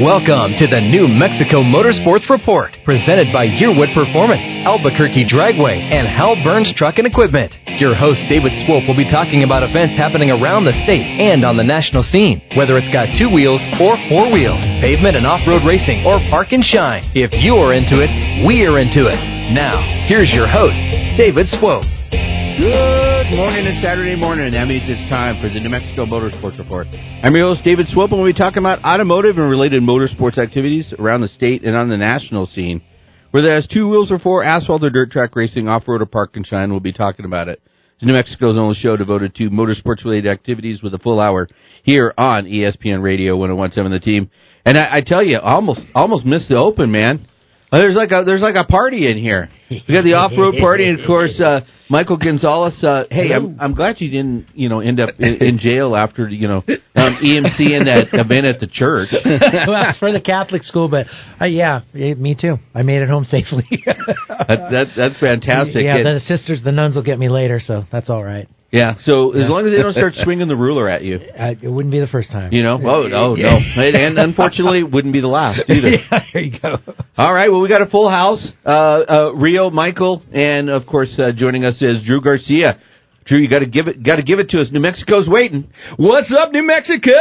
Welcome to the New Mexico Motorsports Report, presented by Yearwood Performance, Albuquerque Dragway, and Hal Burns Truck and Equipment. Your host, David Swope, will be talking about events happening around the state and on the national scene, whether it's got two wheels or four wheels, pavement and off road racing, or park and shine. If you're into it, we're into it. Now, here's your host, David Swope. Good morning and Saturday morning. That means it's time for the New Mexico Motorsports Report. I'm your host, David Swope, and we'll be talking about automotive and related motorsports activities around the state and on the national scene. Whether it has two wheels or four, asphalt or dirt track racing, off-road or park and shine, we'll be talking about it. It's New Mexico's only show devoted to motorsports-related activities with a full hour here on ESPN Radio 1017 The Team. And I, I tell you, almost almost missed the open, man. Uh, There's like a there's like a party in here. We got the off road party, and of course, uh, Michael Gonzalez. Uh, hey, I'm I'm glad you didn't you know end up in, in jail after you know um, EMC in that event at the church. well, it's for the Catholic school, but uh, yeah, eh, me too. I made it home safely. That, that that's fantastic. yeah, And- the sisters, the nuns will get me later, so that's all right. Yeah. So as long as they don't start swinging the ruler at you, Uh, it wouldn't be the first time. you know. Oh, oh no, and, and unfortunately, it wouldn't be the last either. yeah, there you go. All right. Well, we got a full house. Uh, uh, Rio, Michael, and of course, uh, joining us is Drew Garcia. Drew, you got to give it, got to give it to us. New Mexico's waiting. What's up, New Mexico?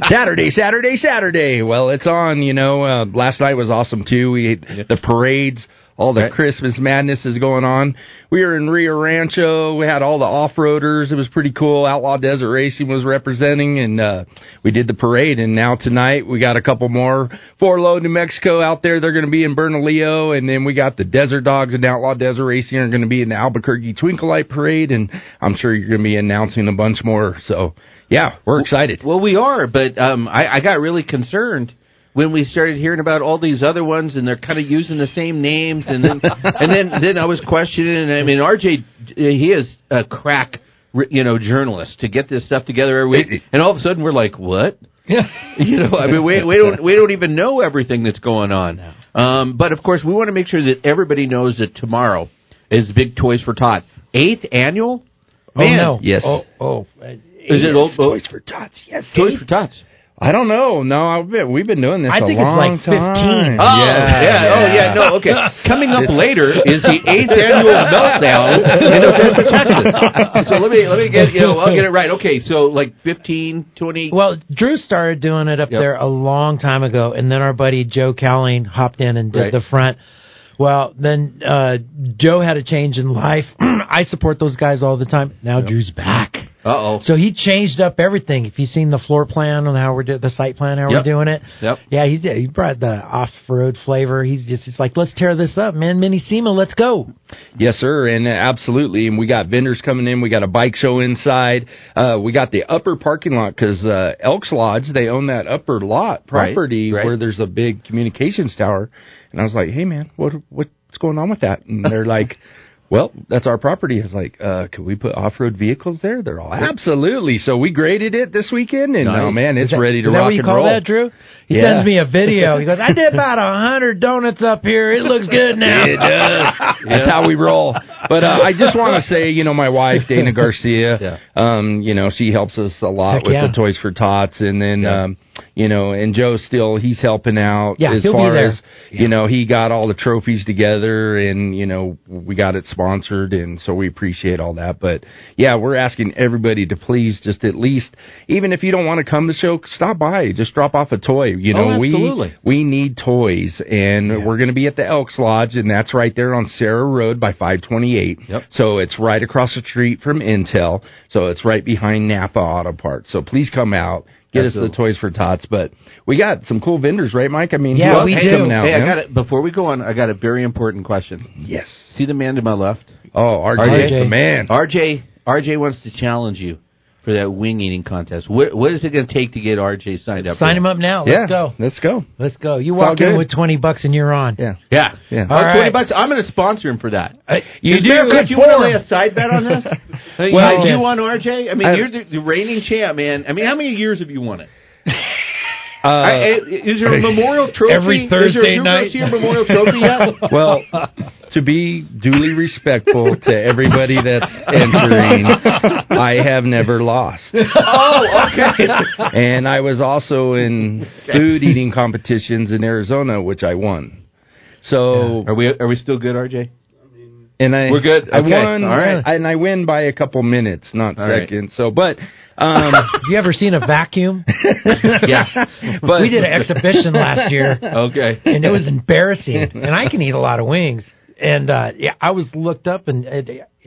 Saturday, Saturday, Saturday. Well, it's on. You know, uh, last night was awesome too. We the parades, all the Right. Christmas madness is going on. We were in Rio Rancho. We had all the off roaders. It was pretty cool. Outlaw Desert Racing was representing, and uh, we did the parade. And now tonight we got a couple more four low New Mexico out there. They're going to be in Bernalillo, and then we got the Desert Dogs and Outlaw Desert Racing are going to be in the Albuquerque Twinkle Light Parade, and I'm sure you're going to be announcing a bunch more. So yeah, we're excited. Well, we are, but um, I, I got really concerned when we started hearing about all these other ones, and they're kind of using the same names, and then and then then I was questioning. And I mean, RJ, he is a crack, you know, journalist to get this stuff together every week, and all of a sudden we're like, what? you know, I mean, we we don't we don't even know everything that's going on. Um, but of course, we want to make sure that everybody knows that tomorrow is Big Toys for Tot eighth annual. Man, oh no. yes. Oh, oh. Is it old Toys for Tots? Yes. Toys for Tots? I don't know. No, I've been, we've been doing this I a think it's like 15. time. Oh yeah, oh yeah, no, okay. Coming up later is the eighth annual meltdown in Odessa, Texas. So let me let me get you know I'll get it right. Okay, so like 15, 20. Well, Drew started doing it up Yep. there a long time ago, and then our buddy Joe Cowling hopped in and did Right. the front. Well, then uh, Joe had a change in life. I support those guys all the time. Now Drew's back. Uh oh. So he changed up everything. If you've seen the floor plan on how we're doing the site plan, how Yep. we're doing it, Yep. yeah, he did. He brought the off-road flavor. He's just, he's like, let's tear this up, man. Mini SEMA, let's go. Yes, sir, and uh, absolutely. And we got vendors coming in. We got a bike show inside. Uh, we got the upper parking lot because uh, Elks Lodge they own that upper lot Right, property right. where there's a big communications tower. And I was like, hey man, what what's going on with that? And they're like. Well, that's our property. I was like, uh, could we put off-road vehicles there? They're all absolutely. So we graded it this weekend, and Nice. oh man, it's that- ready to is that rock what you and call roll. that, Drew? He Yeah. sends me a video. He goes, I did about a hundred donuts up here. It looks good now. It does. That's how we roll. But uh, I just want to say, you know, my wife Dana Garcia, Yeah. um, you know, she helps us a lot Heck with yeah. the Toys for Tots, and then, Yeah. um, you know, and Joe still he's helping out Yeah, as far as you know he got all the trophies together, and you know we got it sponsored, and so we appreciate all that. But yeah, we're asking everybody to please just at least, even if you don't want to come to the show, stop by, just drop off a toy. You Oh, know, absolutely. we we need toys, and we're going to be at the Elks Lodge, and that's right there on Sara Road by 528. Yep. So it's right across the street from Intel. So it's right behind Napa Auto Parts. So please come out. Get us the Toys for Tots, but we got some cool vendors, right, Mike? I mean, Yeah, we do. out, hey, I got it. Before we go on, I got a very important question. Yes. See the man to my left? Oh, RJ, RJ. the man. RJ RJ wants to challenge you for that wing eating contest. What what is it going to take to get RJ signed up? Sign him up now. Let's yeah, go. Let's go. Let's go. You It's walk in with 20 bucks and you're on. Yeah. Yeah, Yeah. Oh, All 20 bucks. I'm going to sponsor him for that. You Is do. there- Good you want to lay a side bet on this? Well, well, do you want RJ? I mean, I- you're the, the reigning champ, man. I mean, how many years have you won it? Uh, I, I- is there a memorial trophy? Every Thursday is there a night. Memorial trophy yet? well, to be duly respectful to everybody that's entering, I have never lost. Oh, okay. And I was also in food eating competitions in Arizona, which I won. So Are we are we still good, RJ? and I We're good? I Okay. won, All right. and I win by a couple minutes, not All right. seconds. So, but um, you ever seen a vacuum? Yeah. but we did an exhibition last year, Okay. and it was embarrassing. And I can eat a lot of wings. And uh yeah, I was looked up, and uh,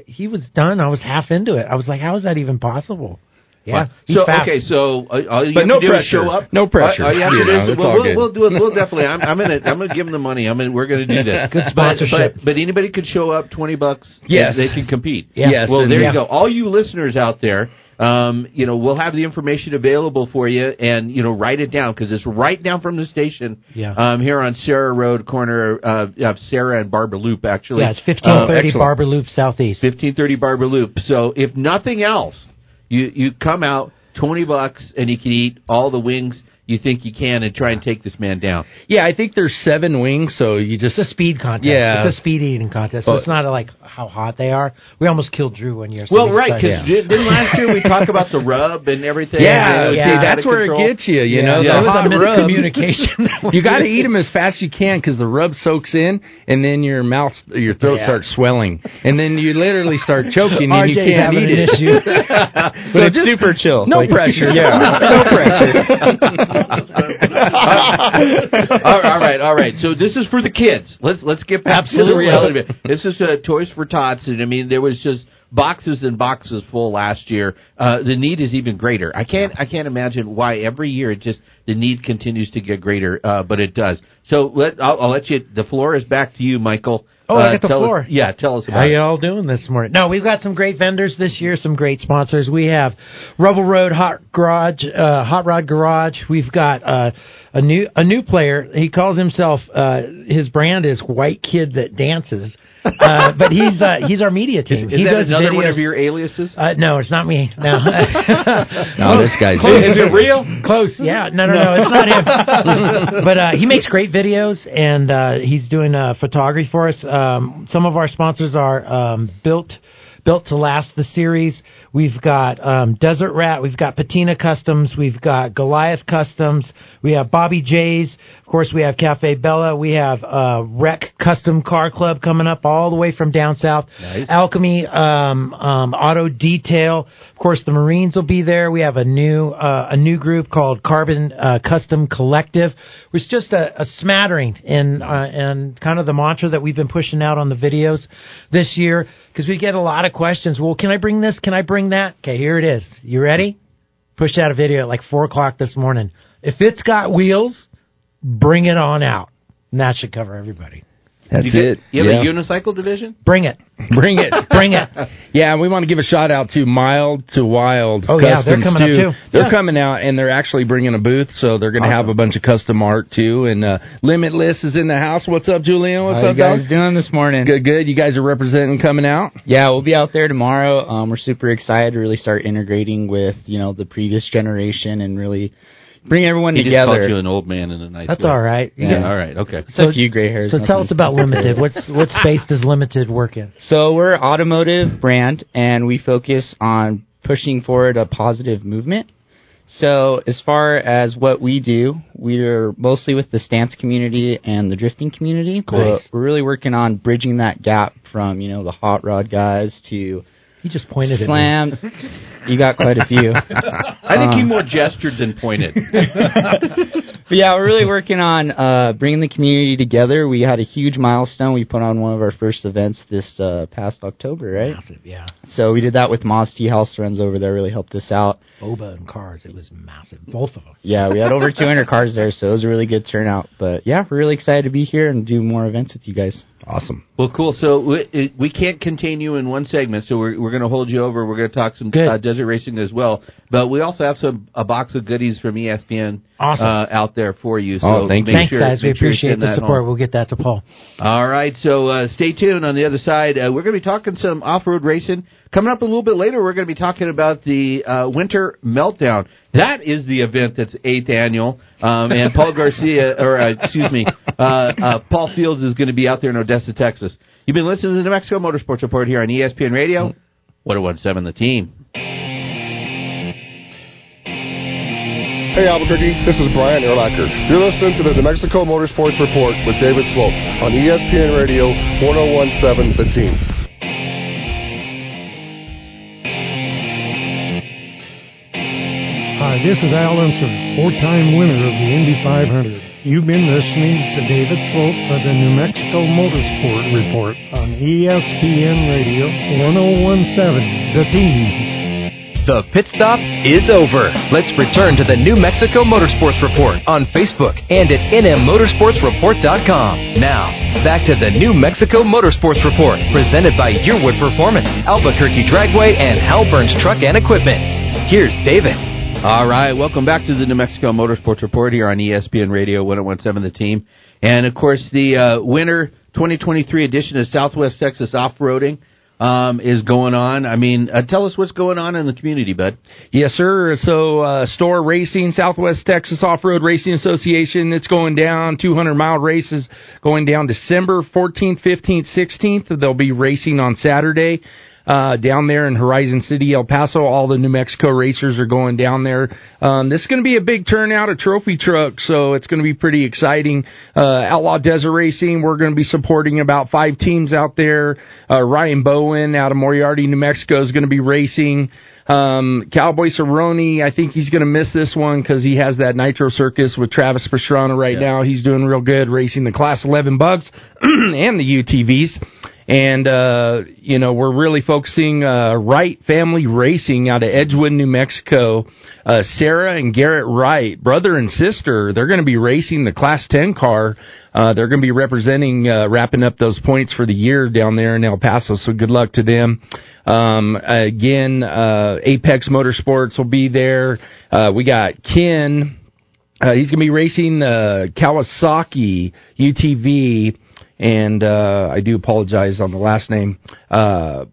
he was done. I was half into it. I was like, "How is that even possible?" Yeah, he's so fast. okay, so uh, all you But have no to do is pressure. show up. No pressure. All, all you have You to do know, is it's we'll, all we'll, good. we'll do it. We'll definitely. I'm, I'm gonna I'm gonna give them the money. I mean, we're gonna do this. Good But- sponsorship. But, but anybody could show up. Twenty bucks. Yes. they can compete. Yeah. Yes, Well, and- there Yeah. you go. All you listeners out there. Um, you know, we'll have the information available for you, and you know, write it down because it's right down from the station. Yeah. Um, here on Sara Road, corner uh, of Sara and Barber Loop. Actually, yeah, it's fifteen thirty Uh. Barber Loop Southeast. fifteen thirty Barber Loop. So if nothing else, you you come out twenty bucks and you can eat all the wings you think you can and try and take this man down. yeah, I think there's seven wings, so you just It's a speed contest. Yeah. it's a speed eating contest. So But- it's not like how hot they are. We almost killed Drew one year. So Well, right, decided- because didn't last year we talk about the rub and everything? Yeah, and yeah. see, that's where control? it gets you. You Yeah, know, yeah. the It was hot a rub. miscommunication. You got to eat them as fast as you can because the rub soaks in, and then your mouth, your throat Yeah. starts swelling, and then you literally start choking, and you can't having eat an it. issue. So it's super chill. No pressure. Yeah, no pressure. All all right, all right. So this is for the kids. Let's let's get back to the reality of it. This is uh, Toys for Tots, and I mean there was just boxes and boxes full last year. Uh, the need is even greater. I can't I can't imagine why every year it just the need continues to get greater, uh, but it does. So let I'll, I'll let you. The floor is back to you, Michael. Oh, I Uh, get the tell us- floor. yeah, tell us How about it. y'all doing this morning? No, we've got some great vendors this year, some great sponsors. We have Rebel Road Hot Garage, uh, Hot Rod Garage. We've got uh, a new a new player. He calls himself uh, his brand is White Kid That Dances, uh, but he's uh, he's our media team. Is he that does another one videos. of your aliases? Uh, no, it's not me. No, No, this guy's Close. Is it real? Close. Yeah. No, no, no. It's not him. but uh, he makes great videos, and uh, he's doing uh, photography for us. Um, some of our sponsors are um, built. Built to Last, the series. We've got um, Desert Rat. We've got Patina Customs. We've got Goliath Customs. We have Bobby J's. Of course, we have Cafe Bella. We have uh, Rec Custom Car Club coming up all the way from down south. Nice. Alchemy um, um, Auto Detail. Of course, the Marines will be there. We have a new uh, a new group called Carbon uh, Custom Collective, which is just a, a smattering and uh, and kind of the mantra that we've been pushing out on the videos this year because we get a lot of questions. Well, can I bring this? Can I bring that? Okay, here it is. You ready? Pushed out a video at like four o'clock this morning. If it's got wheels, bring it on out. And that should cover everybody. That's you get- it. You have yeah. a unicycle division? Bring it. Bring it. Bring it. Yeah, we want to give a shout out to Mild to Wild. Oh, yeah, they're Customs, coming up, too. They're Yeah. coming out and they're actually bringing a booth, so they're going to have a bunch of custom art too. And uh, Limitless is in the house. What's up, Julian? What's How up, you guys dog? doing this morning? Good, good. You guys are representing coming out. Yeah, we'll be out there tomorrow. Um, we're super excited to really start integrating with you know the previous generation and really bring everyone He just called you an old man in a nice That's way. all right. You Yeah, all right, okay. Just a few gray hairs. So tell us about Limited. What's what space does Limited work in? So we're an automotive brand, and we focus on pushing forward a positive movement. So as far as what we do, we're mostly with the stance community and the drifting community. But Nice. we're really working on bridging that gap from you know the hot rod guys to He just pointed slam. You got quite a few. I think he Um, more gestured than pointed. But yeah, we're really working on uh, bringing the community together. We had a huge milestone. We put on one of our first events this uh, past October, right? massive. Yeah, So we did that with Moz Tea House friends over there. Really helped us out. Boba and cars. It was massive. Both of them. Yeah, we had over 200 cars there, so it was a really good turnout. But yeah, we're really excited to be here and do more events with you guys. Awesome. Well, cool. So we, we can't contain you in one segment, so we're, we're going to hold you over. We're going to talk some uh, desert racing as well. But we also have some a box of goodies from ESPN Awesome. uh, out there for you. So Oh, thank you. make Thanks, sure- guys. We sure appreciate the support. home. We'll get that to Paul. All right, so uh, stay tuned. On the other side, uh, we're going to be talking some off-road racing. Coming up a little bit later, we're going to be talking about the uh, Winter Meltdown. That is the event that's eighth annual, um, and Paul Garcia, or uh, excuse me, uh, uh, Paul Fields is going to be out there in Odessa, Texas. You've been listening to the New Mexico Motorsports Report here on ESPN Radio. 1017 The Team. Hey Albuquerque, this is Brian Urlacher. You're listening to the New Mexico Motorsports Report with David Swope on ESPN Radio 1017 The Team. Hi, this is Al Unser, four-time winner of the Indy 500. You've been listening to David Swope of the New Mexico Motorsport Report on ESPN Radio 1017, The Team. The pit stop is over. Let's return to the New Mexico Motorsports Report on Facebook and at nmmotorsportsreport.com. Now, back to the New Mexico Motorsports Report, presented by Yearwood Performance, Albuquerque Dragway, and Hal Burns Truck and Equipment. Here's David. All right, welcome back to the New Mexico Motorsports Report here on ESPN Radio 1017 The Team. And of course, the uh, winter 2023 edition of Southwest Texas Off-Roading um, is going on. I mean, uh, tell us what's going on in the community, bud. Yes, sir. So, uh, STORRA Racing, Southwest Texas Off Road Racing Association, it's going down. 200 mile races going down December 14th, 15th, 16th. They'll be racing on Saturday uh, down there in Horizon City, El Paso. All the New Mexico racers are going down there. Um, this is going to be a big turnout of trophy trucks, so it's going to be pretty exciting. Uh, Outlaw Desert Racing, we're going to be supporting about five teams out there. Uh, Ryan Bowen out of Moriarty, New Mexico, is going to be racing. Um, Cowboy Cerrone, I think he's going to miss this one because he has that Nitro Circus with Travis Pastrana right yeah. now. He's doing real good racing the Class 11 bugs and the UTVs. And, uh, you know, we're really focusing, uh, Wright Family Racing out of Edgewood, New Mexico. Uh, Sarah and Garrett Wright, brother and sister, they're going to be racing the Class 10 car. Uh, they're going to be representing, uh, wrapping up those points for the year down there in El Paso. So good luck to them. Um, again, uh, Apex Motorsports will be there. Uh, we got Ken. Uh, he's going to be racing the Kawasaki UTV and uh, I do apologize on the last name. Uh,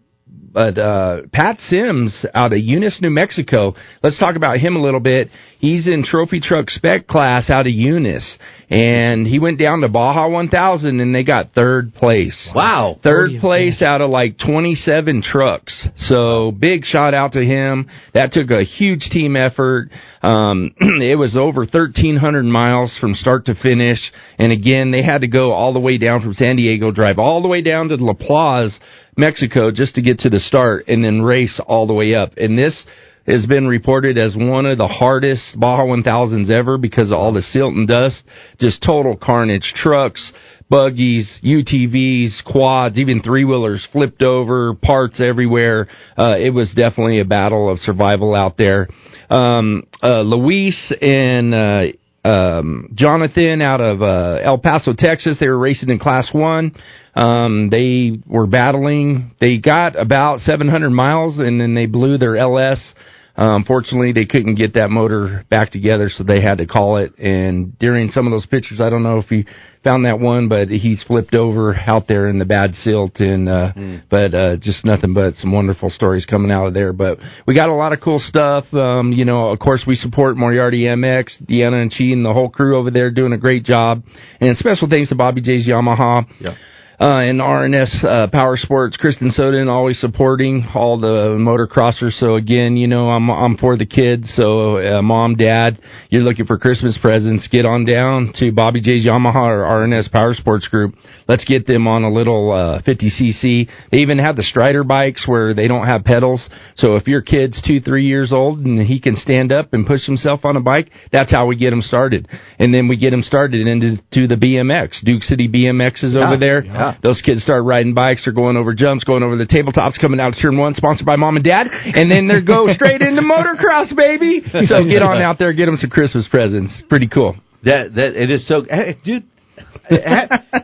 but uh, Pat Sims out of Eunice, New Mexico. Let's talk about him a little bit. He's in trophy truck spec class out of Eunice, and he went down to Baja 1000 and they got third place. Wow, third place out of like 27 trucks. So big shout out to him. That took a huge team effort. Um, it was over 1,300 miles from start to finish, and again they had to go all the way down from San Diego, drive all the way down to La Plaza Mexico just to get to the start and then race all the way up. And this has been reported as one of the hardest Baja 1000s ever because of all the silt and dust, just total carnage. Trucks, buggies, UTVs, quads, even three wheelers flipped over, parts everywhere. Uh, it was definitely a battle of survival out there. Um, uh, Luis and, uh, um, Jonathan out of uh, El Paso, Texas. They were racing in Class One. Um, they were battling. They got about 700 miles, and then they blew their LS. Uh, unfortunately, they couldn't get that motor back together, so they had to call it. And during some of those pictures, I don't know if you found that one, but he's flipped over out there in the bad silt, and uh, mm. but uh, just nothing but some wonderful stories coming out of there. But we got a lot of cool stuff. Um, you know, of course, we support Moriarty MX, Deanna and Chi, and the whole crew over there doing a great job. And special thanks to Bobby J's Yamaha. Yeah uh, and RNS uh, Power Sports, Kristen Soden always supporting all the motocrossers. So again, you know, I'm I'm for the kids. So uh, mom, dad, you're looking for Christmas presents, get on down to Bobby J's Yamaha or RNS Power Sports Group. Let's get them on a little uh, 50cc. They even have the Strider bikes where they don't have pedals. So if your kid's two, three years old and he can stand up and push himself on a bike, that's how we get him started. And then we get him started into to the BMX. Duke City BMX is over there. Yeah. Those kids start riding bikes, they're going over jumps, going over the tabletops, coming out of turn one, sponsored by mom and dad, and then they go straight into motocross, baby. So get on out there, get them some Christmas presents. Pretty cool. That that it is so, hey, dude.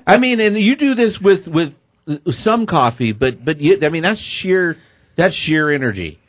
I mean, and you do this with with some coffee, but but you, I mean that's sheer that's sheer energy.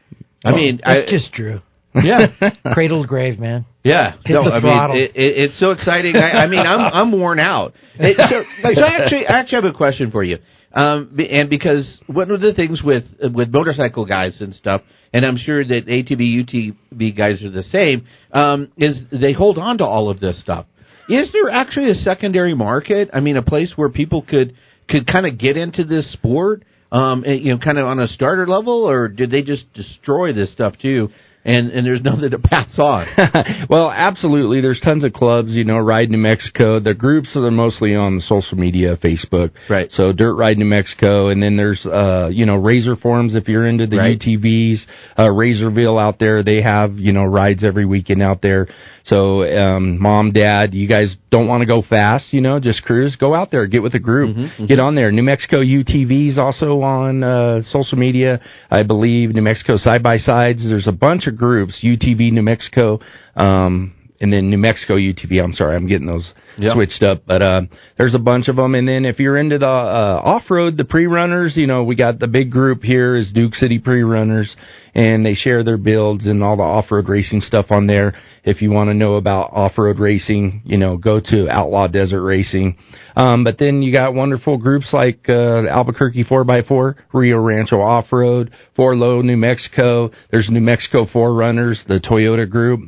I oh, mean, that's I, just Drew. Yeah, cradle to grave, man. Yeah, Hit no, I mean, it, it, it's so exciting. I, I mean, I'm I'm worn out. It, so, so I actually I actually have a question for you. Um, and because one of the things with with motorcycle guys and stuff, and I'm sure that ATV UTV guys are the same, um, is they hold on to all of this stuff. Is there actually a secondary market? I mean, a place where people could could kind of get into this sport? Um, you know, kind of on a starter level, or did they just destroy this stuff too? and and there's nothing to pass on. well, absolutely. There's tons of clubs, you know, Ride New Mexico. The groups are mostly on social media, Facebook. Right. So Dirt Ride New Mexico, and then there's uh, you know, Razor Forums if you're into the Right. UTVs. Uh, Razorville out there, they have you know rides every weekend out there. So, um, mom, dad, you guys don't want to go fast, you know, just cruise. Go out there, get with a group, Mm-hmm, get on there. New Mexico UTVs also on uh, social media, I believe. New Mexico side by sides. There's a bunch of groups. UTV New Mexico, um, and then New Mexico UTV. I'm sorry, I'm getting those Yep. switched up, but uh, there's a bunch of them. And then if you're into the uh, off road, the pre runners, you know, we got the big group here is Duke City Pre Runners, and they share their builds and all the off road racing stuff on there. If you want to know about off road racing, you know, go to Outlaw Desert Racing. Um, but then you got wonderful groups like uh, Albuquerque 4x4, Rio Rancho Off Road, Forlow, New Mexico. There's New Mexico 4Runners, the Toyota group.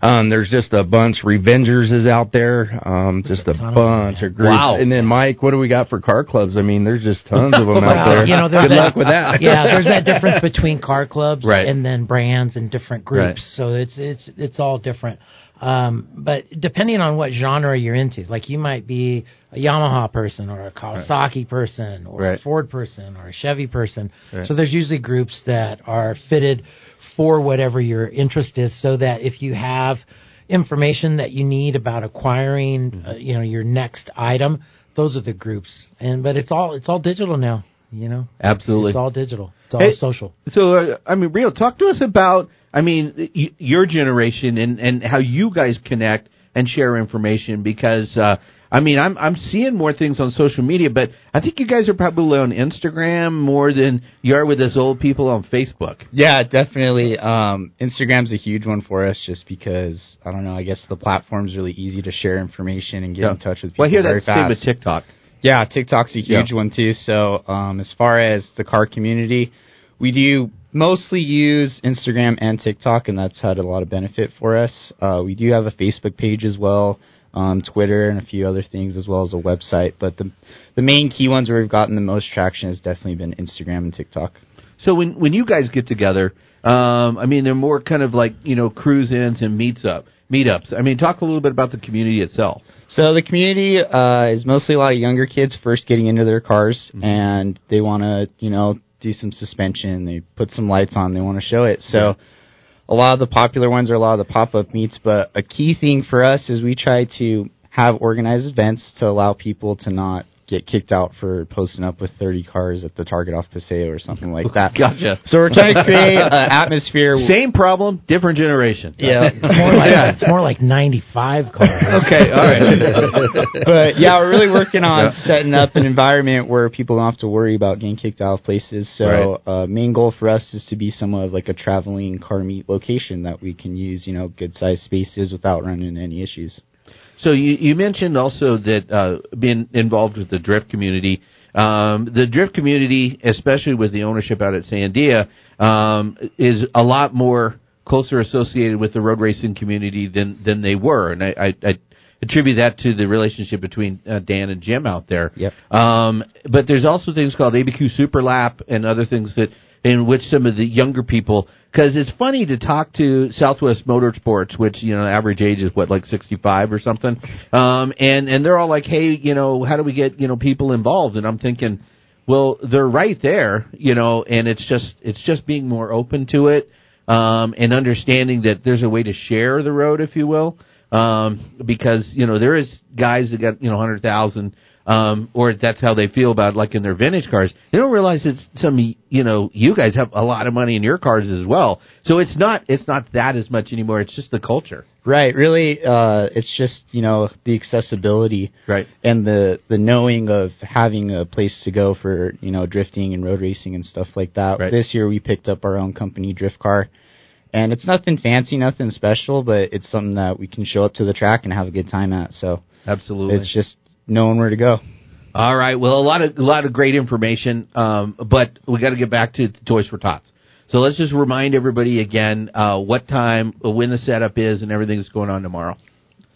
Um, there's just a bunch. Revengers is out there. Um, just a of bunch them, of groups. Wow. And then Mike, what do we got for car clubs? I mean, there's just tons of them out there. you know, Good that- luck with that. yeah, there's that difference between car clubs Right. and then brands and different groups. Right. So it's it's it's all different. Um, but depending on what genre you're into, like you might be a Yamaha person or a Kawasaki person or Right. a Ford person or a Chevy person. Right. So there's usually groups that are fitted for whatever your interest is, so that if you have information that you need about acquiring, Mm-hmm. uh, you know, your next item, those are the groups. And but it's all it's all digital now. You know, Absolutely. it's all digital. It's all Hey, social. So, uh, I mean, Rio, talk to us about, I mean, y- your generation and, and how you guys connect and share information because, uh, I mean, I'm I'm seeing more things on social media, but I think you guys are probably on Instagram more than you are with us old people on Facebook. Yeah, definitely. Um, Instagram's a huge one for us, just because I don't know. I guess the platform's really easy to share information and get in touch with people Well, I hear very that's the same with TikTok. Yeah, TikTok's a huge Yeah. one too. So, um, as far as the car community, we do mostly use Instagram and TikTok, and that's had a lot of benefit for us. Uh, we do have a Facebook page as well, um, Twitter, and a few other things, as well as a website. But the the main key ones where we've gotten the most traction has definitely been Instagram and TikTok. So when when you guys get together, um, I mean, they're more kind of like you know cruise ins and meets up meetups. I mean, talk a little bit about the community itself. So the community uh, is mostly a lot of younger kids first getting into their cars, and they want to, you know, do some suspension. They put some lights on. They want to show it. So a lot of the popular ones are a lot of the pop-up meets. But a key thing for us is we try to have organized events to allow people to not get kicked out for posting up with 30 cars at the Target off Paseo or something like that. Gotcha. So we're trying to create an atmosphere. Same problem, different generation. Yeah. It's more like it's more like 95 cars. Okay. All right. but yeah, we're really working on setting up an environment where people don't have to worry about getting kicked out of places. So, uh, main goal for us is to be somewhat of like a traveling car meet location that we can use, you know, good sized spaces without running into any issues. So you, you mentioned also that uh, being involved with the drift community. Um, the drift community, especially with the ownership out at Sandia, um, is a lot more closer associated with the road racing community than than they were, and I, I, I attribute that to the relationship between uh, Dan and Jim out there. Yep. Um, but there's also things called ABQ Super Lap and other things that in which some of the younger people, because it's funny to talk to Southwest Motorsports, which you know average age is what like 65 or something, um, and and they're all like, hey, you know, how do we get you know people involved? And I'm thinking, well, they're right there, you know, and it's just it's just being more open to it um, and understanding that there's a way to share the road, if you will, um, because you know there is guys that got you know hundred thousand, um, or that's how they feel about like in their vintage cars. They don't realize that some you know you guys have a lot of money in your cars as well. So it's not it's not that as much anymore. It's just the culture, Right. Really, uh, it's just, you know, the accessibility. right? and the the knowing of having a place to go for you know drifting and road racing and stuff like that. Right. This year we picked up our own company drift car, and it's nothing fancy, nothing special, but it's something that we can show up to the track and have a good time at. So Absolutely. it's just knowing where to go. All right. Well, a lot of a lot of great information, um, but we got to get back to the Toys for Tots. So let's just remind everybody again uh, what time, uh, when the setup is, and everything that's going on tomorrow.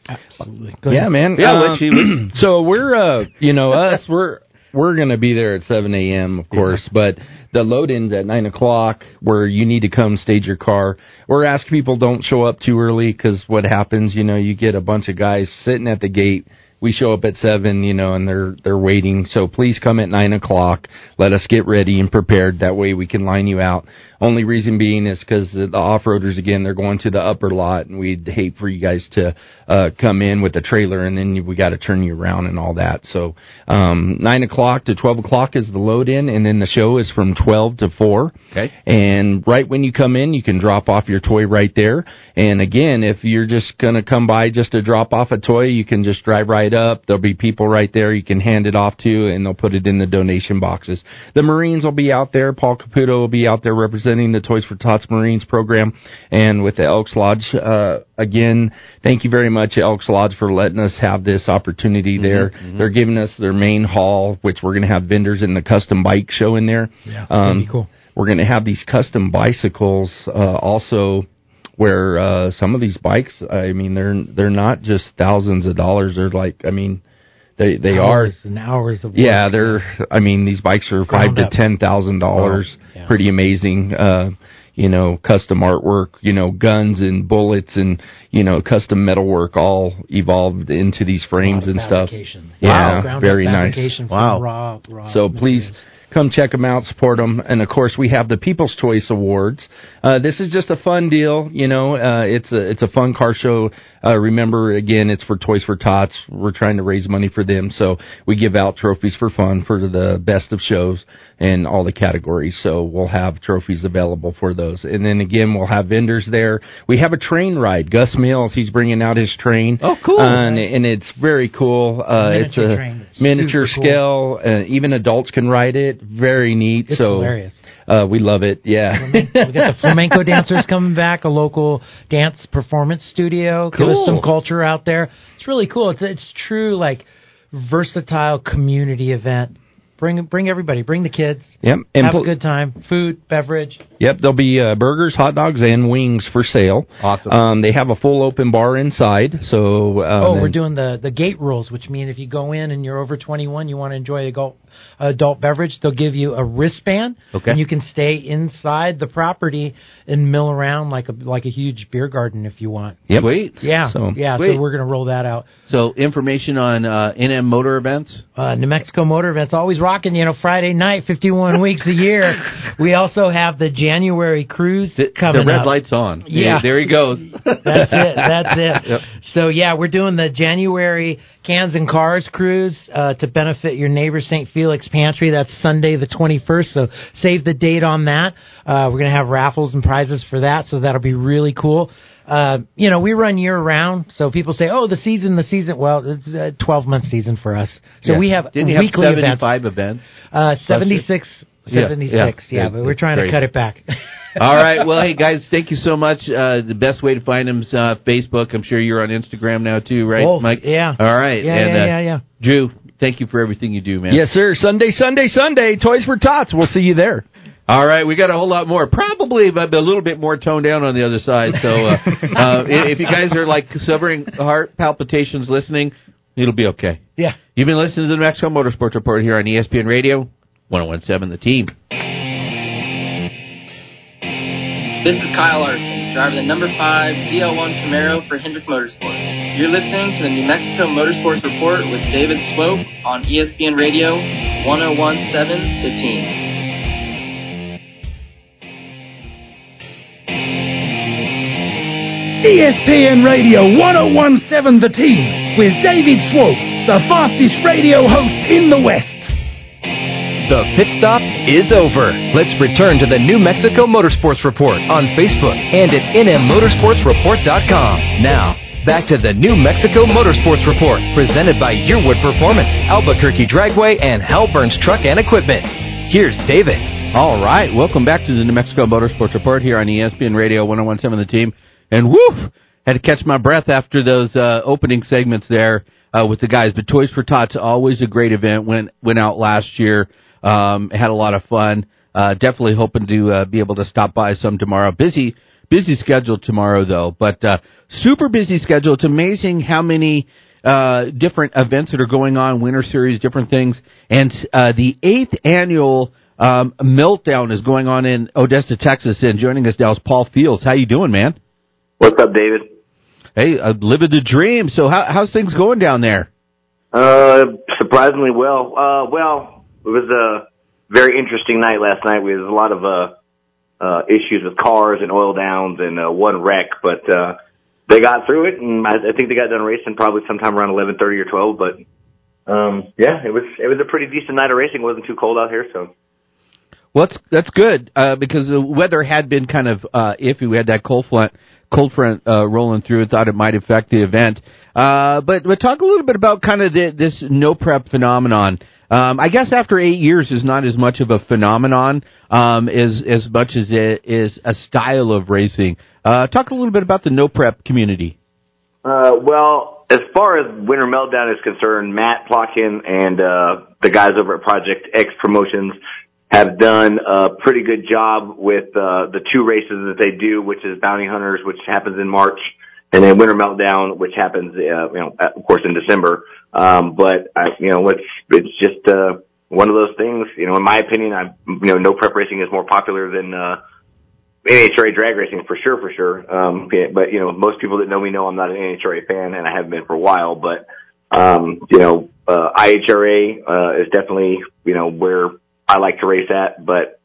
Absolutely. Go Yeah, ahead. man. Yeah, Um, what you- so we're, uh, you know, us, we're we're going to be there at 7 a.m. of course, but the load-ins at 9 o'clock where you need to come stage your car. We're asking people don't show up too early because what happens, you know, you get a bunch of guys sitting at the gate we show up at seven, you know, and they're they're waiting. So please come at nine o'clock. Let us get ready and prepared. That way we can line you out. Only reason being is because the off-roaders again they're going to the upper lot, and we'd hate for you guys to uh, come in with a trailer, and then we got to turn you around and all that. So um, nine o'clock to twelve o'clock is the load in, and then the show is from twelve to four. Okay. And right when you come in, you can drop off your toy right there. And again, if you're just gonna come by just to drop off a toy, you can just drive right up. There'll be people right there you can hand it off to, and they'll put it in the donation boxes. The Marines will be out there. Paul Caputo will be out there representing the Toys for Tots Marines program and with the Elks Lodge. Uh, again, thank you very much, Elks Lodge, for letting us have this opportunity mm-hmm, there. Mm-hmm. They're giving us their main hall, which we're going to have vendors in the custom bike show in there. Yeah, um, cool. We're going to have these custom bicycles uh, also where uh some of these bikes I mean they're they're not just thousands of dollars they're like I mean they they hours are and hours of work. yeah. They're I mean these bikes are five to ten thousand dollars. Oh, Pretty amazing. Uh, you know, custom artwork. You know, guns and bullets and you know custom metalwork all evolved into these frames and stuff. Yeah, wow. very nice. Wow. Raw, raw so please come check them out, support them, and of course we have the People's Choice Awards. Uh, this is just a fun deal, you know. Uh, it's a it's a fun car show. Uh, remember, again, it's for Toys for Tots. We're trying to raise money for them, so we give out trophies for fun for the best of shows and all the categories. So we'll have trophies available for those. And then again, we'll have vendors there. We have a train ride. Gus Mills, he's bringing out his train. Oh, cool! Uh, and, and, it's very cool. Uh, it's a train. Miniature cool. scale. Uh, even adults can ride it. Very neat. It's so hilarious. Uh, we love it. Yeah. we got the flamenco dancers coming back, a local dance performance studio. Cool. Give us some culture out there. It's really cool. It's it's true like versatile community event Bring bring everybody. Bring the kids. Yep. And have pl- a good time. Food, beverage. Yep. There'll be uh, burgers, hot dogs, and wings for sale. Awesome. Um, they have a full open bar inside. So. Um, oh, we're doing the the gate rules, which mean if you go in and you're over 21, you want to enjoy adult adult beverage, they'll give you a wristband. Okay. And you can stay inside the property and mill around like a like a huge beer garden if you want. Yep. Sweet. Yeah. So, yeah. Sweet. So we're gonna roll that out. So information on uh, NM Motor events. Uh, New Mexico Motor events always rocking. You know, Friday night, 51 weeks a year. We also have the January cruise the, coming. The red up. light's on. Yeah. there he goes. That's it. That's it. Yep. So yeah, we're doing the January Cans and Cars cruise uh, to benefit your neighbor St. Felix Pantry. That's Sunday the 21st. So save the date on that. Uh, we're gonna have raffles and prizes for that. So that'll be really cool. Uh, you know, we run year round, so people say, "Oh, the season, the season." Well, it's a twelve-month season for us, so yeah. we have Didn't weekly have seventy-five events. events. Uh, seventy-six. 76, yeah, yeah, yeah but we're trying great. to cut it back. All right. Well, hey guys, thank you so much. Uh, the best way to find them is uh, Facebook. I'm sure you're on Instagram now too, right, oh, Mike? Yeah. All right. Yeah, and, yeah, uh, yeah, yeah. Drew, thank you for everything you do, man. Yes, sir. Sunday, Sunday, Sunday. Toys for Tots. We'll see you there. All right, we got a whole lot more. Probably but a little bit more toned down on the other side. So uh, uh, if you guys are like suffering heart palpitations listening, it'll be okay. Yeah. You've been listening to the New Mexico Motorsports Report here on ESPN Radio, 1017 The Team. This is Kyle Larson, driver the number 5 ZL1 Camaro for Hendrick Motorsports. You're listening to the New Mexico Motorsports Report with David Swope on ESPN Radio 1017 The Team. ESPN Radio 1017 The Team with David Swope, the fastest radio host in the West. The pit stop is over. Let's return to the New Mexico Motorsports Report on Facebook and at nmmotorsportsreport.com. Now, back to the New Mexico Motorsports Report, presented by Yearwood Performance, Albuquerque Dragway, and Hal Burns Truck and Equipment. Here's David. All right, welcome back to the New Mexico Motorsports Report here on ESPN Radio 1017 The Team. And woof, had to catch my breath after those uh, opening segments there uh, with the guys. But Toys for Tots always a great event. Went went out last year, um, had a lot of fun. Uh, definitely hoping to uh, be able to stop by some tomorrow. Busy busy schedule tomorrow though, but uh, super busy schedule. It's amazing how many uh, different events that are going on, Winter Series, different things, and uh, the eighth annual um, meltdown is going on in Odessa, Texas. And joining us now is Paul Fields. How you doing, man? What's up, David? Hey, uh, living the dream. So, how, how's things going down there? Uh, surprisingly well. Uh, well, it was a very interesting night last night. We had a lot of uh, uh, issues with cars and oil downs and uh, one wreck, but uh, they got through it, and I, I think they got done racing probably sometime around eleven thirty or twelve. But um, yeah, it was it was a pretty decent night of racing. It wasn't too cold out here, so. Well, that's that's good uh, because the weather had been kind of uh, iffy. We had that cold front cold front uh, rolling through. Thought it might affect the event. Uh, but but talk a little bit about kind of the, this no prep phenomenon. Um, I guess after eight years is not as much of a phenomenon um, as as much as it is a style of racing. Uh, talk a little bit about the no prep community. Uh, well, as far as Winter Meltdown is concerned, Matt Plotkin and uh, the guys over at Project X Promotions have done a pretty good job with uh, the two races that they do, which is Bounty Hunters, which happens in March, and then Winter Meltdown, which happens, uh, you know, of course, in December. Um, but I, you know, it's it's just uh, one of those things. You know, in my opinion, I you know, no prep racing is more popular than uh, NHRA drag racing for sure, for sure. Um, but you know, most people that know me know I'm not an NHRA fan, and I haven't been for a while. But um, you know, uh, IHRA uh, is definitely you know where I like to race at, but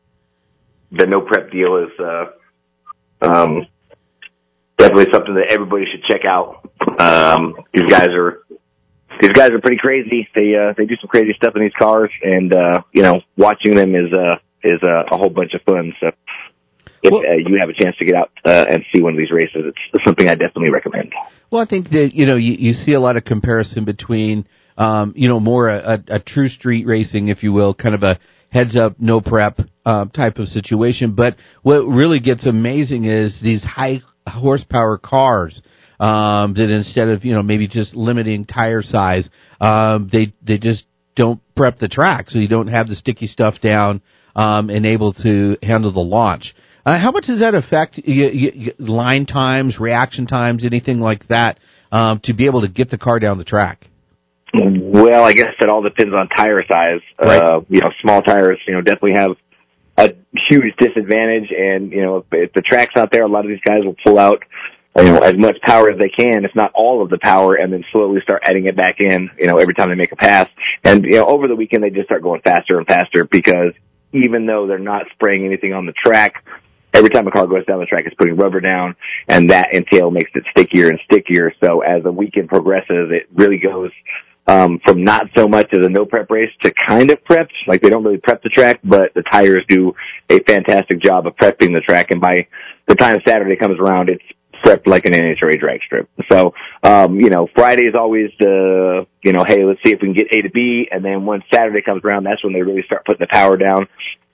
the no prep deal is uh, um, definitely something that everybody should check out. Um, these guys are these guys are pretty crazy. They uh, they do some crazy stuff in these cars, and uh, you know, watching them is uh, is uh, a whole bunch of fun. So if Well- uh, you have a chance to get out uh, and see one of these races, it's something I definitely recommend. Well, I think that you know you, you see a lot of comparison between um, you know more a, a, a true street racing, if you will, kind of a heads up, no prep uh, type of situation. But what really gets amazing is these high horsepower cars um, that instead of you know maybe just limiting tire size, um, they they just don't prep the track, so you don't have the sticky stuff down um, and able to handle the launch. Uh, how much does that affect y y y line times, reaction times, anything like that, um, to be able to get the car down the track? Well, I guess it all depends on tire size. Uh, you know, small tires, you know, definitely have a huge disadvantage. And, you know, if, if the track's not there, a lot of these guys will pull out, you know, as much power as they can, if not all of the power, and then slowly start adding it back in, you know, every time they make a pass. And, you know, over the weekend, they just start going faster and faster because even though they're not spraying anything on the track, every time a car goes down the track, it's putting rubber down, and that entail makes it stickier and stickier. So as the weekend progresses, it really goes um, from not so much as a no prep race to kind of prepped. Like they don't really prep the track, but the tires do a fantastic job of prepping the track. And by the time Saturday comes around, it's prepped like an NHRA drag strip. So, um, you know, Friday is always the, you know, hey, let's see if we can get A to B. And then once Saturday comes around, that's when they really start putting the power down.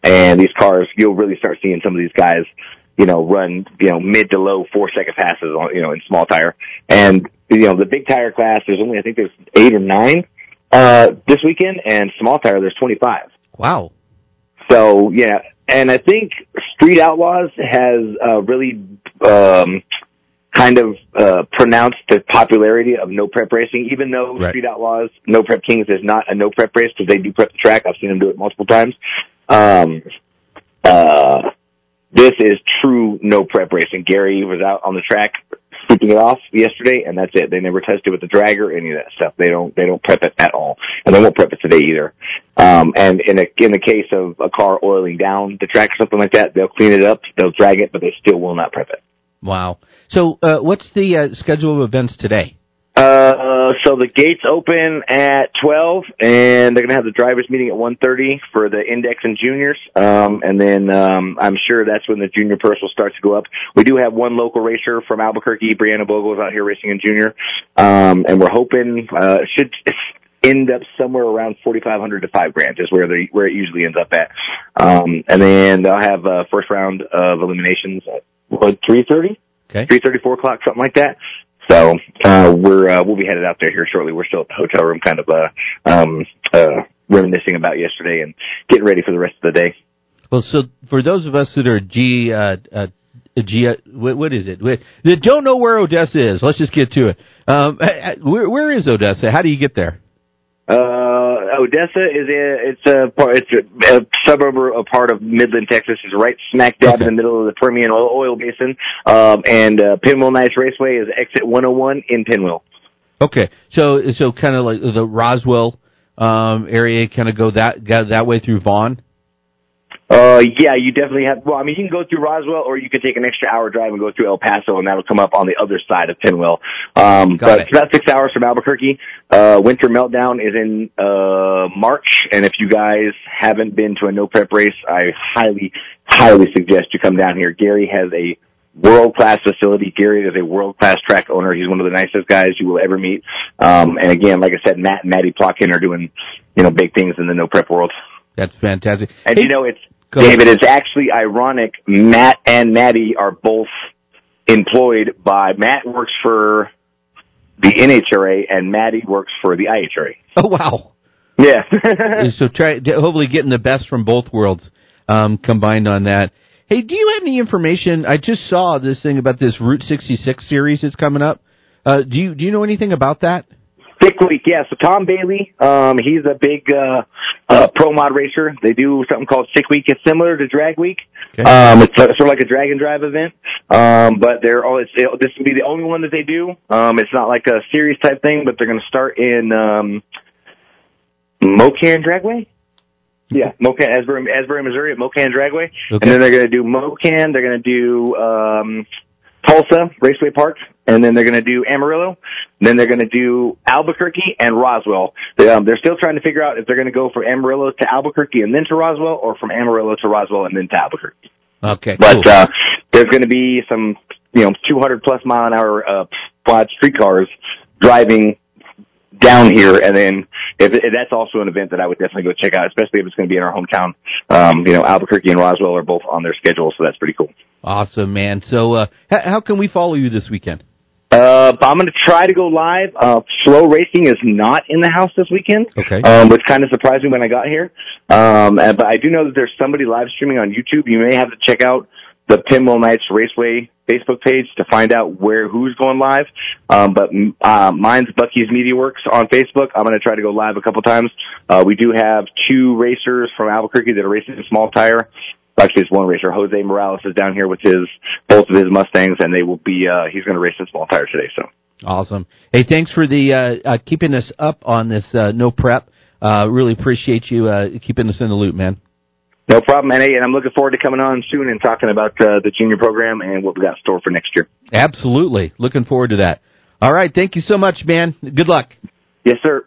And these cars, you'll really start seeing some of these guys, you know, run, you know, mid to low four second passes on, you know, in small tire. And, you know, the big tire class, there's only, I think there's eight or nine, uh, this weekend and small tire, there's 25. Wow. So, yeah. And I think Street Outlaws has, uh, really, um, kind of, uh, pronounced the popularity of no prep racing, even though Right. Street Outlaws, No Prep Kings is not a no prep race because they do prep the track. I've seen them do it multiple times. Um, uh, this is true no prep racing. Gary was out on the track sweeping it off yesterday, and that's it. They never tested with the dragger, any of that stuff. They don't they don't prep it at all, and they won't prep it today either. Um, and in a in the case of a car oiling down the track or something like that, they'll clean it up, they'll drag it, but they still will not prep it. Wow. So, uh, what's the uh, schedule of events today? Uh, so the gates open at 12 and they're going to have the drivers meeting at 1.30 for the index and juniors. Um, and then, um, I'm sure that's when the junior purse will start to go up. We do have one local racer from Albuquerque, Brianna Bogle is out here racing in junior. Um, and we're hoping, uh, it should end up somewhere around 4,500 to 5 grand is where the, where it usually ends up at. Um, and then they'll have, uh, first round of eliminations at, what, 3.30? Okay. three thirty, four o'clock, something like that. So uh, we're uh, we'll be headed out there here shortly. We're still at the hotel room, kind of uh, um, uh, reminiscing about yesterday and getting ready for the rest of the day. Well, so for those of us that are G uh, uh, G, what, what is it? They don't know where Odessa is. Let's just get to it. Um, where, where is Odessa? How do you get there? Uh, Odessa is a it's a part it's a, a suburb or a part of Midland, Texas. It's right smack dab okay. in the middle of the Permian oil, oil basin. Um, and uh, Penwell Knights Raceway is exit 101 in Penwell. Okay, so so kind of like the Roswell um, area, kind of go that go that way through Vaughn. Uh, yeah, you definitely have. Well, I mean, you can go through Roswell, or you could take an extra hour drive and go through El Paso, and that'll come up on the other side of Penwell. Um, Got but it. it's about six hours from Albuquerque. Uh, Winter Meltdown is in uh March, and if you guys haven't been to a no prep race, I highly, highly suggest you come down here. Gary has a world class facility. Gary is a world class track owner. He's one of the nicest guys you will ever meet. Um, and again, like I said, Matt and Maddie Plotkin are doing, you know, big things in the no prep world. That's fantastic. And hey, you know, it's David, it's actually ironic. Matt and Maddie are both employed by Matt works for the NHRA and Maddie works for the IHRA. Oh wow! Yeah. so try hopefully getting the best from both worlds um, combined on that. Hey, do you have any information? I just saw this thing about this Route 66 series that's coming up. Uh, do you do you know anything about that? Sick Week, yeah. So Tom Bailey, um, he's a big uh, uh, pro mod racer. They do something called Sick Week. It's similar to Drag Week. Okay. Um, it's sort of like a drag and drive event, um, but they're all. It's, it, this will be the only one that they do. Um, it's not like a series type thing, but they're going to start in um, Mo-Kan Dragway. Yeah, Mo-Kan, Asbury, Asbury, Missouri at Mo-Kan Dragway, okay. and then they're going to do Mo-Kan. They're going to do um, Tulsa Raceway Park, and then they're going to do Amarillo. Then they're going to do Albuquerque and Roswell. They, um, they're still trying to figure out if they're going to go from Amarillo to Albuquerque and then to Roswell, or from Amarillo to Roswell and then to Albuquerque. Okay, but cool. uh, there's going to be some, you know, 200 plus mile an hour uh, quad streetcars driving down here, and then if, if that's also an event that I would definitely go check out, especially if it's going to be in our hometown. Um, you know, Albuquerque and Roswell are both on their schedule, so that's pretty cool. Awesome, man. So, uh, how can we follow you this weekend? Uh, I'm going to try to go live. Uh, Slow Racing is not in the house this weekend. Okay. Um, which kind of surprised me when I got here. Um, and, but I do know that there's somebody live streaming on YouTube. You may have to check out the Penwell Knights Raceway Facebook page to find out where who's going live. Um, but uh, mine's Bucky's Media Works on Facebook. I'm going to try to go live a couple times. Uh, we do have two racers from Albuquerque that are racing a small tire actually it's one racer. Jose Morales is down here with his both of his Mustangs, and they will be. Uh, he's going to race in small tires today. So awesome! Hey, thanks for the uh, uh, keeping us up on this uh, no prep. Uh, really appreciate you uh, keeping us in the loop, man. No problem, and, hey, and I'm looking forward to coming on soon and talking about uh, the junior program and what we got in store for next year. Absolutely, looking forward to that. All right, thank you so much, man. Good luck. Yes, sir.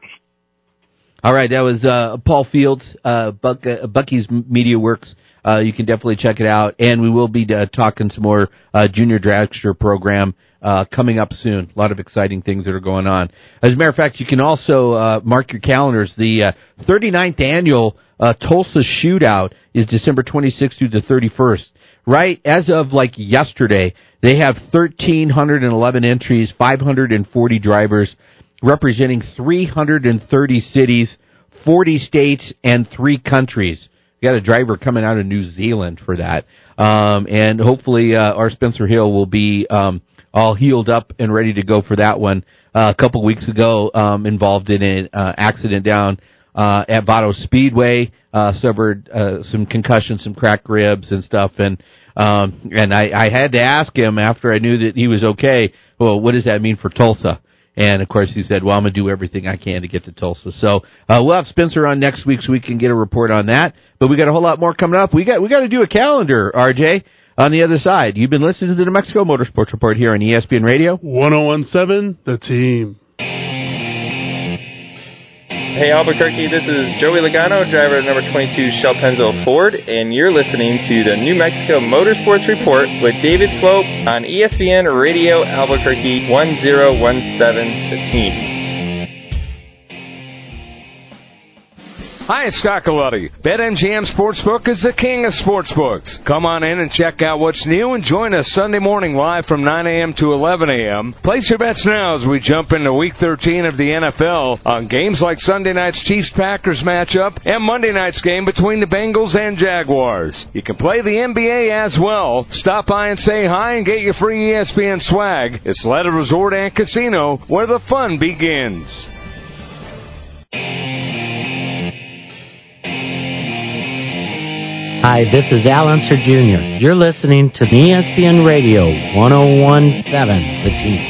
All right, that was uh, Paul Fields, uh, Buck, uh, Bucky's Media Works uh, you can definitely check it out. And we will be uh, talking some more uh, junior dragster program uh, coming up soon. A lot of exciting things that are going on. As a matter of fact, you can also uh, mark your calendars. The uh, 39th annual uh, Tulsa Shootout is December 26th through the 31st. Right as of like yesterday, they have 1,311 entries, 540 drivers, representing 330 cities, 40 states, and three countries. Got a driver coming out of New Zealand for that, um, and hopefully uh, our Spencer Hill will be um, all healed up and ready to go for that one. Uh, a couple weeks ago, um, involved in an uh, accident down uh, at Vado Speedway, uh, suffered uh, some concussions, some cracked ribs and stuff, and um, and I, I had to ask him after I knew that he was okay. Well, what does that mean for Tulsa? And of course, he said, "Well, I'm gonna do everything I can to get to Tulsa." So uh, we'll have Spencer on next week so we can get a report on that. But we got a whole lot more coming up. We got we got to do a calendar, RJ. On the other side, you've been listening to the New Mexico Motorsports Report here on ESPN Radio 1017, the team. Hey Albuquerque, this is Joey Logano, driver of number 22 Shell Pennzoil Ford, and you're listening to the New Mexico Motorsports Report with David Swope on ESPN Radio Albuquerque 1017 The Team. Hi, it's Scott Galletti. BetMGM Sportsbook is the king of sportsbooks. Come on in and check out what's new and join us Sunday morning live from 9 a.m. to 11 a.m. Place your bets now as we jump into Week 13 of the NFL on games like Sunday night's Chiefs-Packers matchup and Monday night's game between the Bengals and Jaguars. You can play the NBA as well. Stop by and say hi and get your free ESPN swag. Isleta Resort and Casino where the fun begins. Hi, this is Al Unser Jr. You're listening to ESPN Radio 1017, The Team.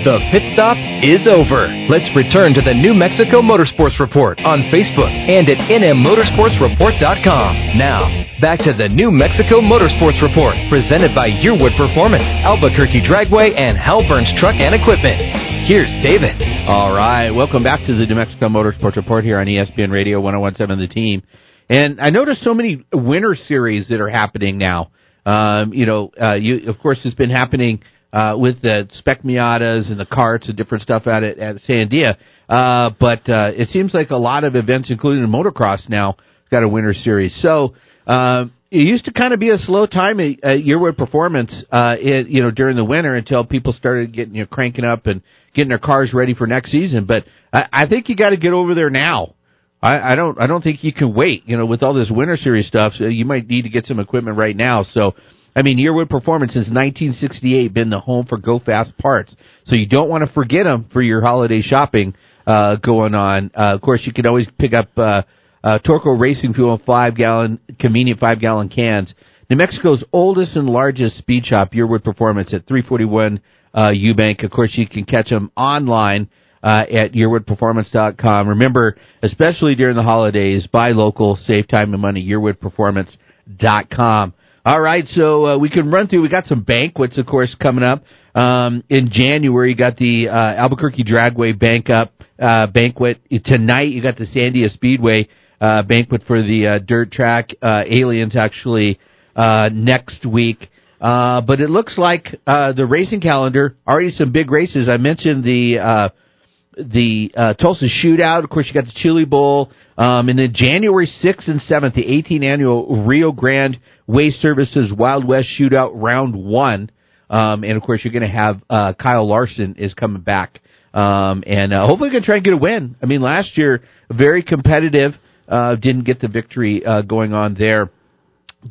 The pit stop is over. Let's return to the New Mexico Motorsports Report on Facebook and at nmmotorsportsreport.com. Now, back to the New Mexico Motorsports Report, presented by Yearwood Performance, Albuquerque Dragway, and Hal Burns Truck and Equipment. Here's David. All right, welcome back to the New Mexico Motorsports Report here on ESPN Radio 1017 The Team. And I noticed so many winter series that are happening now. Um, you know, uh, you of course it's been happening uh, with the spec Miatas and the carts and different stuff at, at Sandia. Uh, but uh, it seems like a lot of events, including the motocross, now got a winter series. So uh, it used to kind of be a slow time at, at Yearwood Performance, uh, it, you know, during the winter until people started getting you know cranking up and getting their cars ready for next season. But I, I think you got to get over there now. I, I don't. I don't think you can wait. You know, with all this winter series stuff, so you might need to get some equipment right now. So, I mean, Yearwood Performance since 1968 been the home for Go Fast parts. So you don't want to forget them for your holiday shopping uh, going on. Uh, of course, you can always pick up uh, uh, Torco Racing Fuel in five gallon, convenient five gallon cans. New Mexico's oldest and largest speed shop, Yearwood Performance at 341 uh, Eubank. Of course, you can catch them online uh, at yearwoodperformance.com. Remember, especially during the holidays, buy local, save time and money, yearwoodperformance.com. All right, so uh, we can run through. We got some banquets, of course, coming up um, in January. You got the uh, Albuquerque Dragway Bank Up uh, banquet tonight. You got the Sandia Speedway uh, banquet for the uh, dirt track. Uh, aliens actually uh, next week. Uh, but it looks like uh, the racing calendar already some big races. I mentioned the uh, the uh, Tulsa Shootout. Of course, you got the Chili Bowl, um, and then January sixth and seventh, the 18th annual Rio Grande Waste Services Wild West Shootout Round One. Um, and of course, you're going to have uh, Kyle Larson is coming back, um, and uh, hopefully, going to try and get a win. I mean, last year very competitive, uh, didn't get the victory uh, going on there.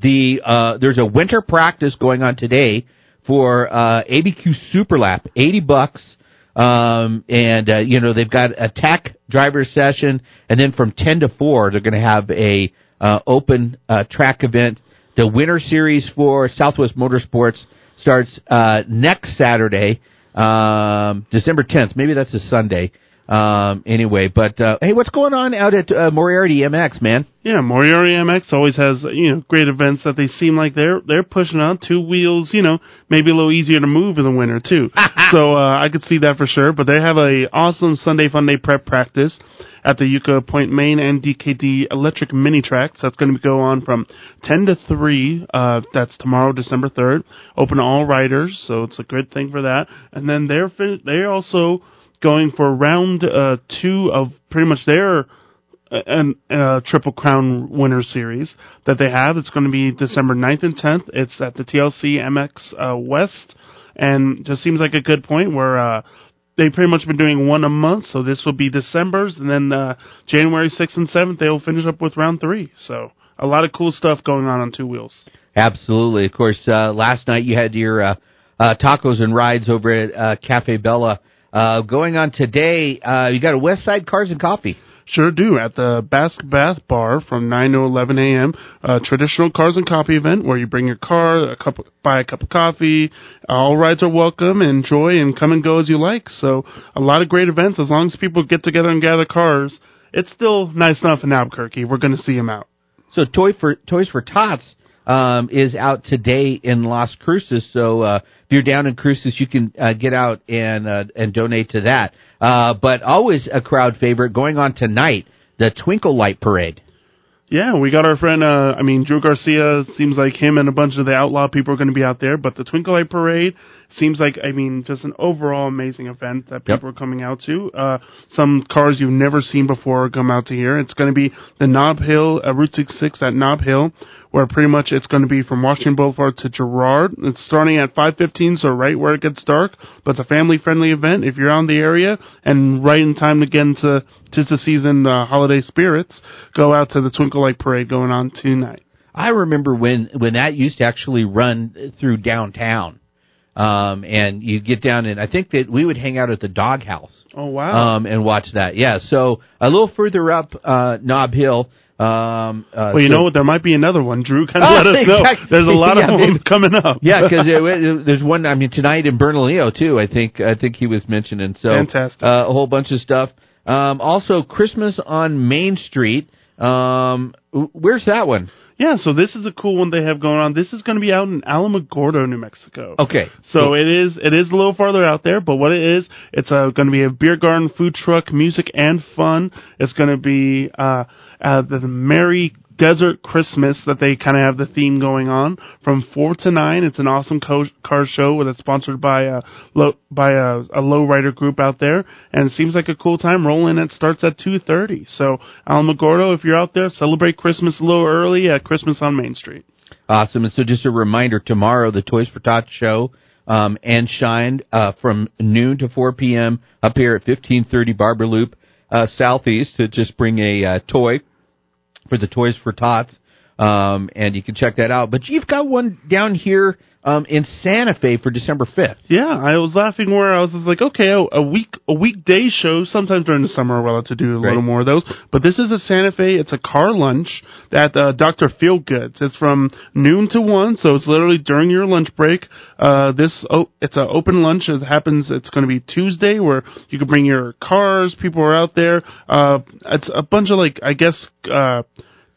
The uh, there's a winter practice going on today for uh, ABQ Superlap, eighty bucks. Um, and, uh, you know, they've got a tech driver session, and then from 10 to 4, they're going to have a, uh, open, uh, track event. The winter series for Southwest Motorsports starts, uh, next Saturday, um, December 10th. Maybe that's a Sunday. Um, anyway, but, uh, hey, what's going on out at, uh, Moriarty MX, man? Yeah, Moriarty MX always has you know great events that they seem like they're they're pushing out two wheels. You know, maybe a little easier to move in the winter too. so uh, I could see that for sure. But they have a awesome Sunday Fun Day prep practice at the Yucca Point Main and DKD Electric Mini Tracks. That's going to go on from 10 to 3. Uh, that's tomorrow, December 3rd. Open to all riders, so it's a good thing for that. And then they're fin- they're also going for round uh, two of pretty much their an uh, Triple Crown Winner Series that they have. It's going to be December 9th and 10th. It's at the TLC MX uh, West, and just seems like a good point where uh, they've pretty much been doing one a month. So this will be December's, and then uh, January 6th and 7th they will finish up with round three. So a lot of cool stuff going on on two wheels. Absolutely. Of course, uh, last night you had your uh, uh, tacos and rides over at uh, Cafe Bella. Uh, going on today, uh, you got a West Side Cars and Coffee. Sure do. At the Basque Bath Bar from 9 to 11 a.m. A traditional cars and coffee event where you bring your car, a cup, buy a cup of coffee. All rides are welcome. Enjoy and come and go as you like. So a lot of great events. As long as people get together and gather cars, it's still nice enough in Albuquerque. We're going to see them out. So Toy for Toys for Tots um, is out today in Las Cruces. So uh, if you're down in Cruces, you can uh, get out and uh, and donate to that. Uh, but always a crowd favorite going on tonight, the Twinkle Light Parade. Yeah, we got our friend. Uh, I mean, Drew Garcia. Seems like him and a bunch of the outlaw people are going to be out there. But the Twinkle Light Parade seems like, I mean, just an overall amazing event that people are coming out to. Uh, some cars you've never seen before come out to here. It's going to be the Nob Hill uh, Route 66 at Nob Hill, where pretty much it's going to be from Washington Boulevard to Girard. It's starting at 5:15, so right where it gets dark. But it's a family-friendly event. If you're on the area and right in time to get into tis the season uh, holiday spirits, go out to the Twinkle Light Parade going on tonight. I remember when when that used to actually run through downtown. Um, and you get down and I think that we would hang out at the doghouse. Oh wow! Um, and watch that. Yeah. So a little further up, uh, Nob Hill. Um, uh, well, you so- know what? There might be another one. Drew, kind of Oh, let us know. exactly. There's a lot Yeah, of them coming up. Yeah, because there's one. I mean, tonight in Bernalillo too. I think I think he was mentioning. So Fantastic. Uh, a whole bunch of stuff. Um, also, Christmas on Main Street. Um, where's that one? Yeah, so this is a cool one they have going on. This is going to be out in Alamogordo, New Mexico. Okay. So it is it is a little farther out there, but what it is, it's uh, going to be a beer garden, food truck, music, and fun. It's going to be uh, uh, the Merry Desert Christmas that they kind of have the theme going on from four to nine. It's an awesome co- car show that's sponsored by a low, by a, a lowrider group out there, and it seems like a cool time. Rolling it starts at two thirty. So Alamogordo, if you're out there, celebrate Christmas a little early at Christmas on Main Street. Awesome. And so just a reminder, tomorrow the Toys for Tots show um, and Shine uh, from noon to 4 p.m. up here at 1530 Barber Loop uh, Southeast to just bring a uh, toy for the Toys for Tots. Um, and you can check that out. But you've got one down here um, in Santa Fe for December 5th. Yeah, I was laughing where I was just like, okay, a, a week a weekday show. Sometimes during the summer we're allowed to do a little more of those. But this is a Santa Fe. It's a car lunch at uh, Dr. Feelgoods. It's from noon to one, so it's literally during your lunch break. Uh, this oh, it's an open lunch. It happens. It's going to be Tuesday where you can bring your cars. People are out there. Uh, it's a bunch of like I guess. Uh,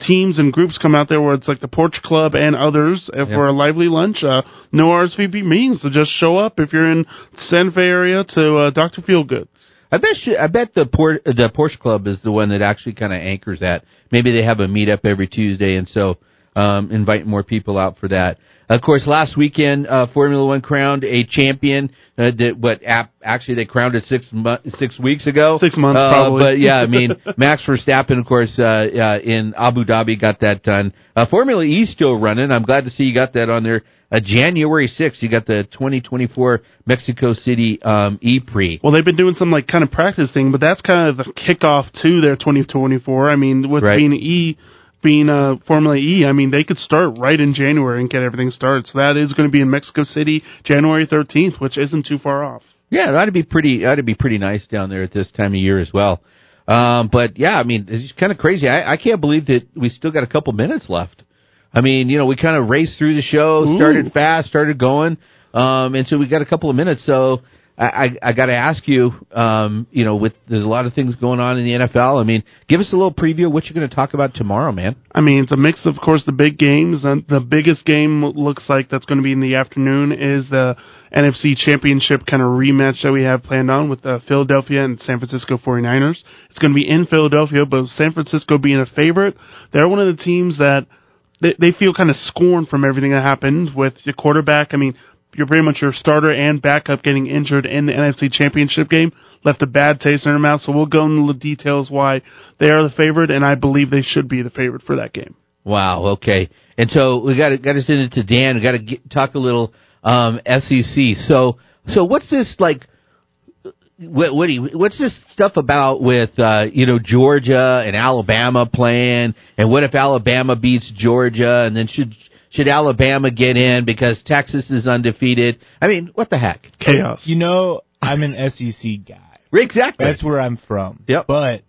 teams and groups come out there where it's like the Porsche Club and others uh, for a lively lunch. Uh, no RSVP meetings, so just show up if you're in the Santa Fe area to uh, Dr. Feelgoods. I bet you, I bet the Por- the Porsche Club is the one that actually kind of anchors that. Maybe they have a meetup every Tuesday, and so um, invite more people out for that. Of course, last weekend uh, Formula One crowned a champion. Uh, that what ap- actually they crowned it six mo- six weeks ago. Six months, uh, probably. But yeah, I mean Max Verstappen, of course, uh, uh, in Abu Dhabi got that done. Uh, Formula E still running. I'm glad to see you got that on there. Uh, January 6th, you got the 2024 Mexico City um, E Prix. Well, they've been doing some like kind of practice thing, but that's kind of the kickoff to their 2024. I mean, with Right. being E, being uh, Formula E, I mean, they could start right in January and get everything started. So that is going to be in Mexico City, January 13th, which isn't too far off. Yeah, that'd be pretty. That'd be pretty nice down there at this time of year as well. Um, but yeah, I mean, it's kind of crazy. I, I can't believe that we still got a couple minutes left. I mean, you know, we kind of raced through the show, Ooh. started fast, started going, um, and so we got a couple of minutes. So I, I, I got to ask you, um, you know, with there's a lot of things going on in the NFL. I mean, give us a little preview of what you're going to talk about tomorrow, man. I mean, it's a mix, of course, the big games. And the biggest game looks like that's going to be in the afternoon is the NFC Championship kind of rematch that we have planned on with the Philadelphia and San Francisco 49ers. It's going to be in Philadelphia, but San Francisco being a favorite, they're one of the teams that they, they feel kind of scorned from everything that happened with your quarterback. I mean, you're pretty much your starter and backup getting injured in the NFC Championship game left a bad taste in their mouth. So we'll go into the details why they are the favorite, and I believe they should be the favorite for that game. Wow. Okay. And so we got to got to send it to Dan. We got to talk a little um, SEC. So so what's this like? You, what's this stuff about with uh, you know Georgia and Alabama playing? And what if Alabama beats Georgia? And then should should Alabama get in because Texas is undefeated? I mean, what the heck? Chaos. You know, I'm an SEC guy. Exactly. That's where I'm from. Yep. But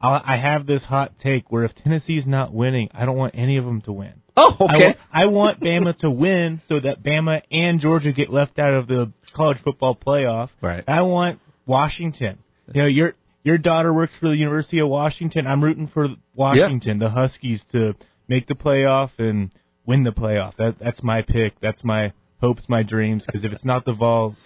I I have this hot take where if Tennessee's not winning, I don't want any of them to win. Oh, I okay. want, I want Bama to win so that Bama and Georgia get left out of the college football playoff. Right. I want Washington. You know, your your daughter works for the University of Washington. I'm rooting for Washington, the Huskies, to make the playoff and win the playoff. That that's my pick. That's my hopes, my dreams. Because if it's not the Vols,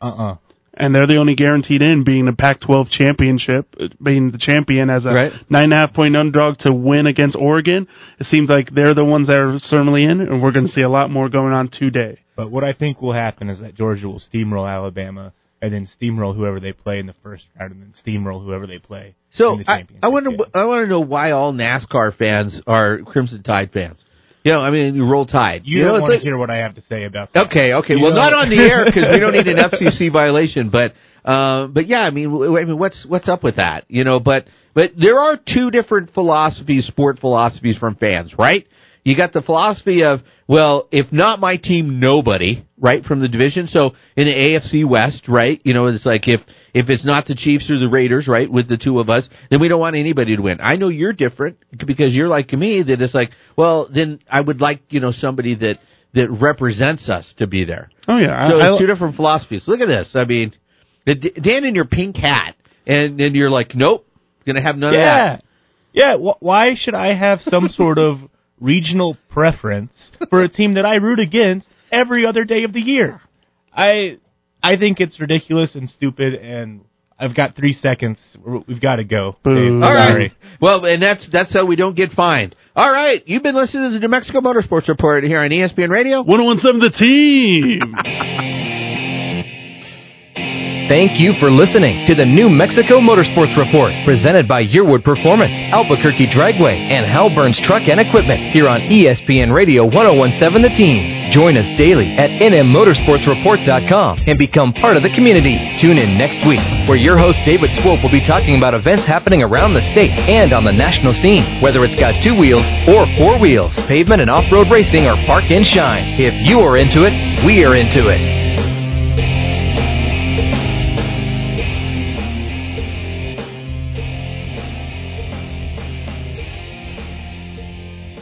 uh uh and they're the only guaranteed in, being the Pac-12 championship, uh, being the champion as a Right. nine and a half point underdog to win against Oregon. It seems like they're the ones that are certainly in, and we're going to see a lot more going on today. But what I think will happen is that Georgia will steamroll Alabama and then steamroll whoever they play in the first round and then steamroll whoever they play So in the I, championship. I want to I want to know why all NASCAR fans are Crimson Tide fans. You know, I mean, you roll Tide. You, know, don't it's want like- to hear what I have to say about that. Okay, okay. You well, know- not on the air because we don't need an FCC violation. But, uh, but yeah, I mean, w- I mean, what's what's up with that? You know, but but there are two different philosophies, sport philosophies from fans, right? You got the philosophy of, well, if not my team, nobody, right, from the division. So in the AFC West, right, you know, it's like if if it's not the Chiefs or the Raiders, right, with the two of us, then we don't want anybody to win. I know you're different because you're like me that it's like, well, then I would like, you know, somebody that that represents us to be there. Oh yeah, So I, it's I, two different philosophies. Look at this. I mean, the, Dan in your pink hat, and then you're like, nope, gonna have none of that. yeah. Wh- why should I have some sort of regional preference for a team that I root against every other day of the year? I I think it's ridiculous and stupid, and I've got three seconds. We're- We've got to go. Dave. All right. Sorry. Well, and that's that's how we don't get fined. All right, you've been listening to the New Mexico Motorsports Report here on ESPN Radio. 1017 The Team. Thank you for listening to the New Mexico Motorsports Report, presented by Yearwood Performance, Albuquerque Dragway, and Hal Burns Truck and Equipment here on ESPN Radio 1017 The Team. Join us daily at nmmotorsportsreport.com and become part of the community. Tune in next week, where your host David Swope will be talking about events happening around the state and on the national scene, whether it's got two wheels or four wheels, pavement and off-road racing, or park and shine. If you are into it, we are into it.